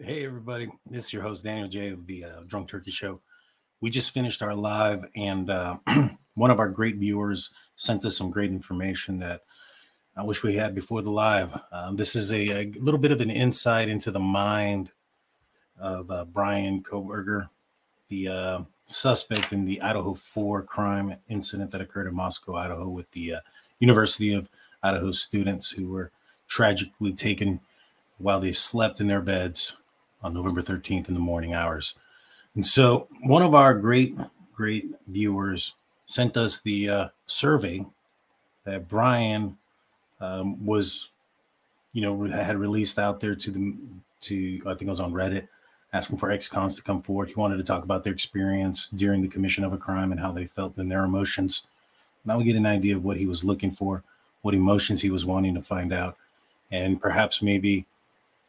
Hey, everybody. This is your host, Daniel J. of the uh, Drunk Turkey Show. We just finished our live, and uh, one of our great viewers sent us some great information that I wish we had before the live. Um, this is a, a, little bit of an insight into the mind of uh, Bryan Kohberger, the uh, suspect in the Idaho 4 crime incident that occurred in Moscow, Idaho, with the uh, University of Idaho students who were tragically taken while they slept in their beds on November 13th in the morning hours. And so, one of our great, great viewers sent us the uh, survey that Bryan um, was, you know, had released out there to the, to I think it was on Reddit, asking for ex-cons to come forward. He wanted to talk about their experience during the commission of a crime and how they felt and their emotions. Now we get an idea of what he was looking for, what emotions he was wanting to find out, and perhaps maybe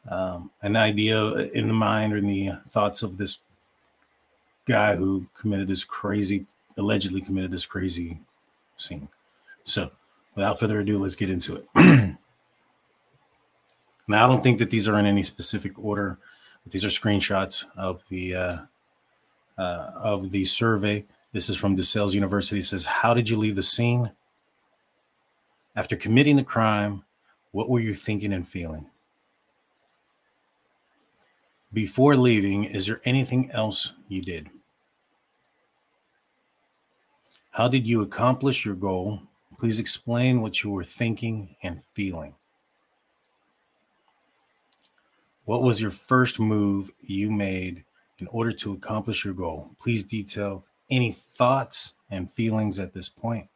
um, an idea in the mind or in the thoughts of this guy who committed this crazy, allegedly committed this crazy scene. So, without further ado, let's get into it. now, I don't think that these are in any specific order. But these are screenshots of the uh, uh, of the survey. This is from DeSales University. It says, "How did you leave the scene after committing the crime? What were you thinking and feeling?" Before leaving, is there anything else you did? How did you accomplish your goal? Please explain what you were thinking and feeling. What was your first move you made in order to accomplish your goal? Please detail any thoughts and feelings at this point.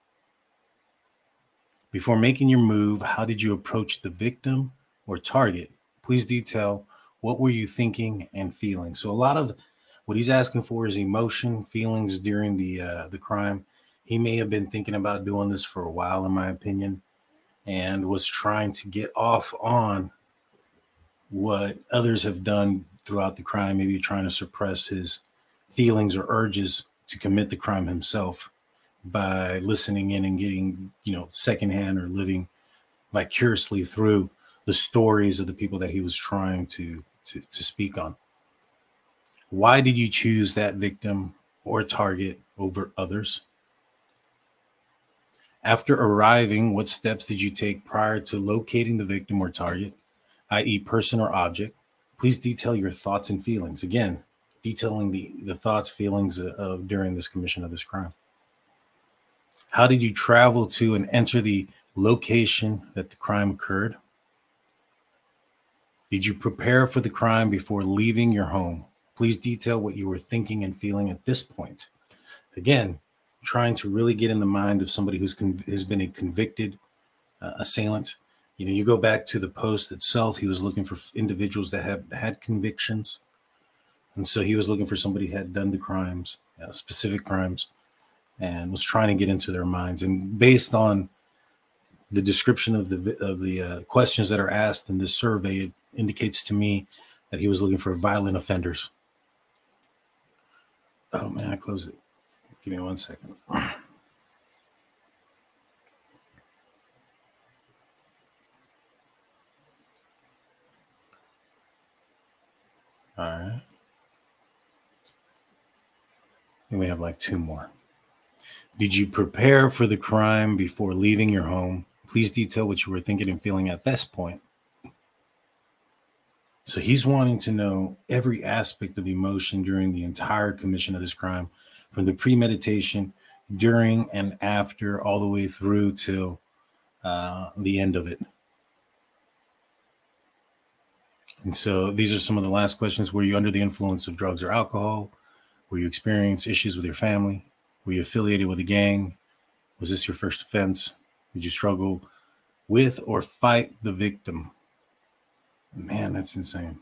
Before making your move, how did you approach the victim or target? Please detail what were you thinking and feeling? So a lot of what he's asking for is emotion, feelings during the uh, the crime. He may have been thinking about doing this for a while, in my opinion, and was trying to get off on what others have done throughout the crime, maybe trying to suppress his feelings or urges to commit the crime himself by listening in and getting, you know, secondhand or living vicariously through the stories of the people that he was trying to to, to speak on. Why did you choose that victim or target over others? After arriving, what steps did you take prior to locating the victim or target, i.e., person or object? Please detail your thoughts and feelings. Again, detailing the, the thoughts, feelings of during this commission of this crime. How did you travel to and enter the location that the crime occurred? Did you prepare for the crime before leaving your home? Please detail what you were thinking and feeling at this point. Again, trying to really get in the mind of somebody who's con- has been a convicted uh, assailant. You know, you go back to the post itself. He was looking for individuals that have had convictions, and so he was looking for somebody who had done the crimes, uh, specific crimes, and was trying to get into their minds. And based on the description of the of the uh, questions that are asked in this survey, it indicates to me that he was looking for violent offenders. Oh man, I closed it. Give me one second. All right. And we have like two more. Did you prepare for the crime before leaving your home? Please detail what you were thinking and feeling at this point. So he's wanting to know every aspect of emotion during the entire commission of this crime, from the premeditation, during and after, all the way through till uh, the end of it. And so these are some of the last questions. Were you under the influence of drugs or alcohol? Were you experiencing issues with your family? Were you affiliated with a gang? Was this your first offense? Did you struggle with or fight the victim? Man, that's insane.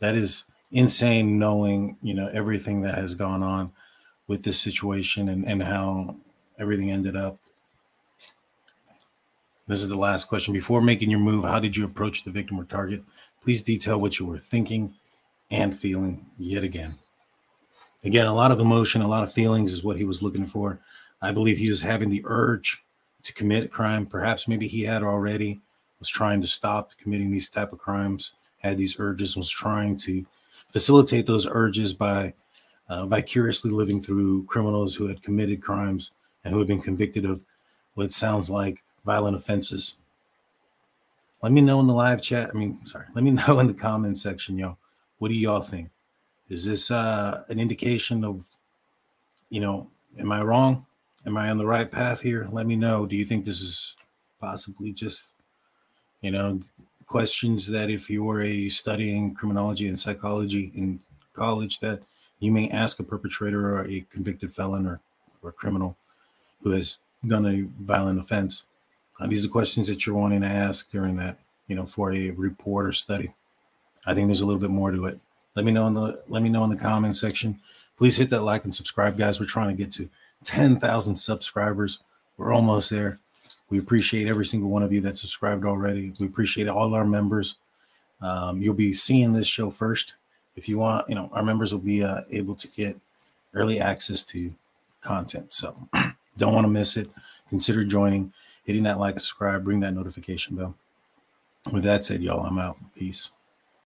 That is insane knowing, you know, everything that has gone on with this situation and, and how everything ended up. This is the last question. Before making your move, how did you approach the victim or target? Please detail what you were thinking and feeling yet again. Again, a lot of emotion, a lot of feelings is what he was looking for. I believe he was having the urge to commit crime. Perhaps maybe he had already was trying to stop committing these type of crimes, had these urges, was trying to facilitate those urges by uh, vicariously living through criminals who had committed crimes and who had been convicted of what sounds like violent offenses. Let me know in the live chat. I mean, sorry, let me know in the comment section, yo. What do y'all think? Is this uh, an indication of, you know, am I wrong? Am I on the right path here? Let me know. Do you think this is possibly just, you know, questions that if you were a studying criminology and psychology in college that you may ask a perpetrator or a convicted felon or, or criminal who has done a violent offense. Uh, these are questions that you're wanting to ask during that, you know, for a report or study. I think there's a little bit more to it. Let me know in the let me know in the comment section. Please hit that like and subscribe, guys. We're trying to get to 10,000 subscribers. We're almost there. We appreciate every single one of you that subscribed already. We appreciate all our members. Um, you'll be seeing this show first. If you want, you know, our members will be uh, able to get early access to content. So don't want to miss it. Consider joining, hitting that like, subscribe, ring that notification bell. With that said, y'all, I'm out. Peace.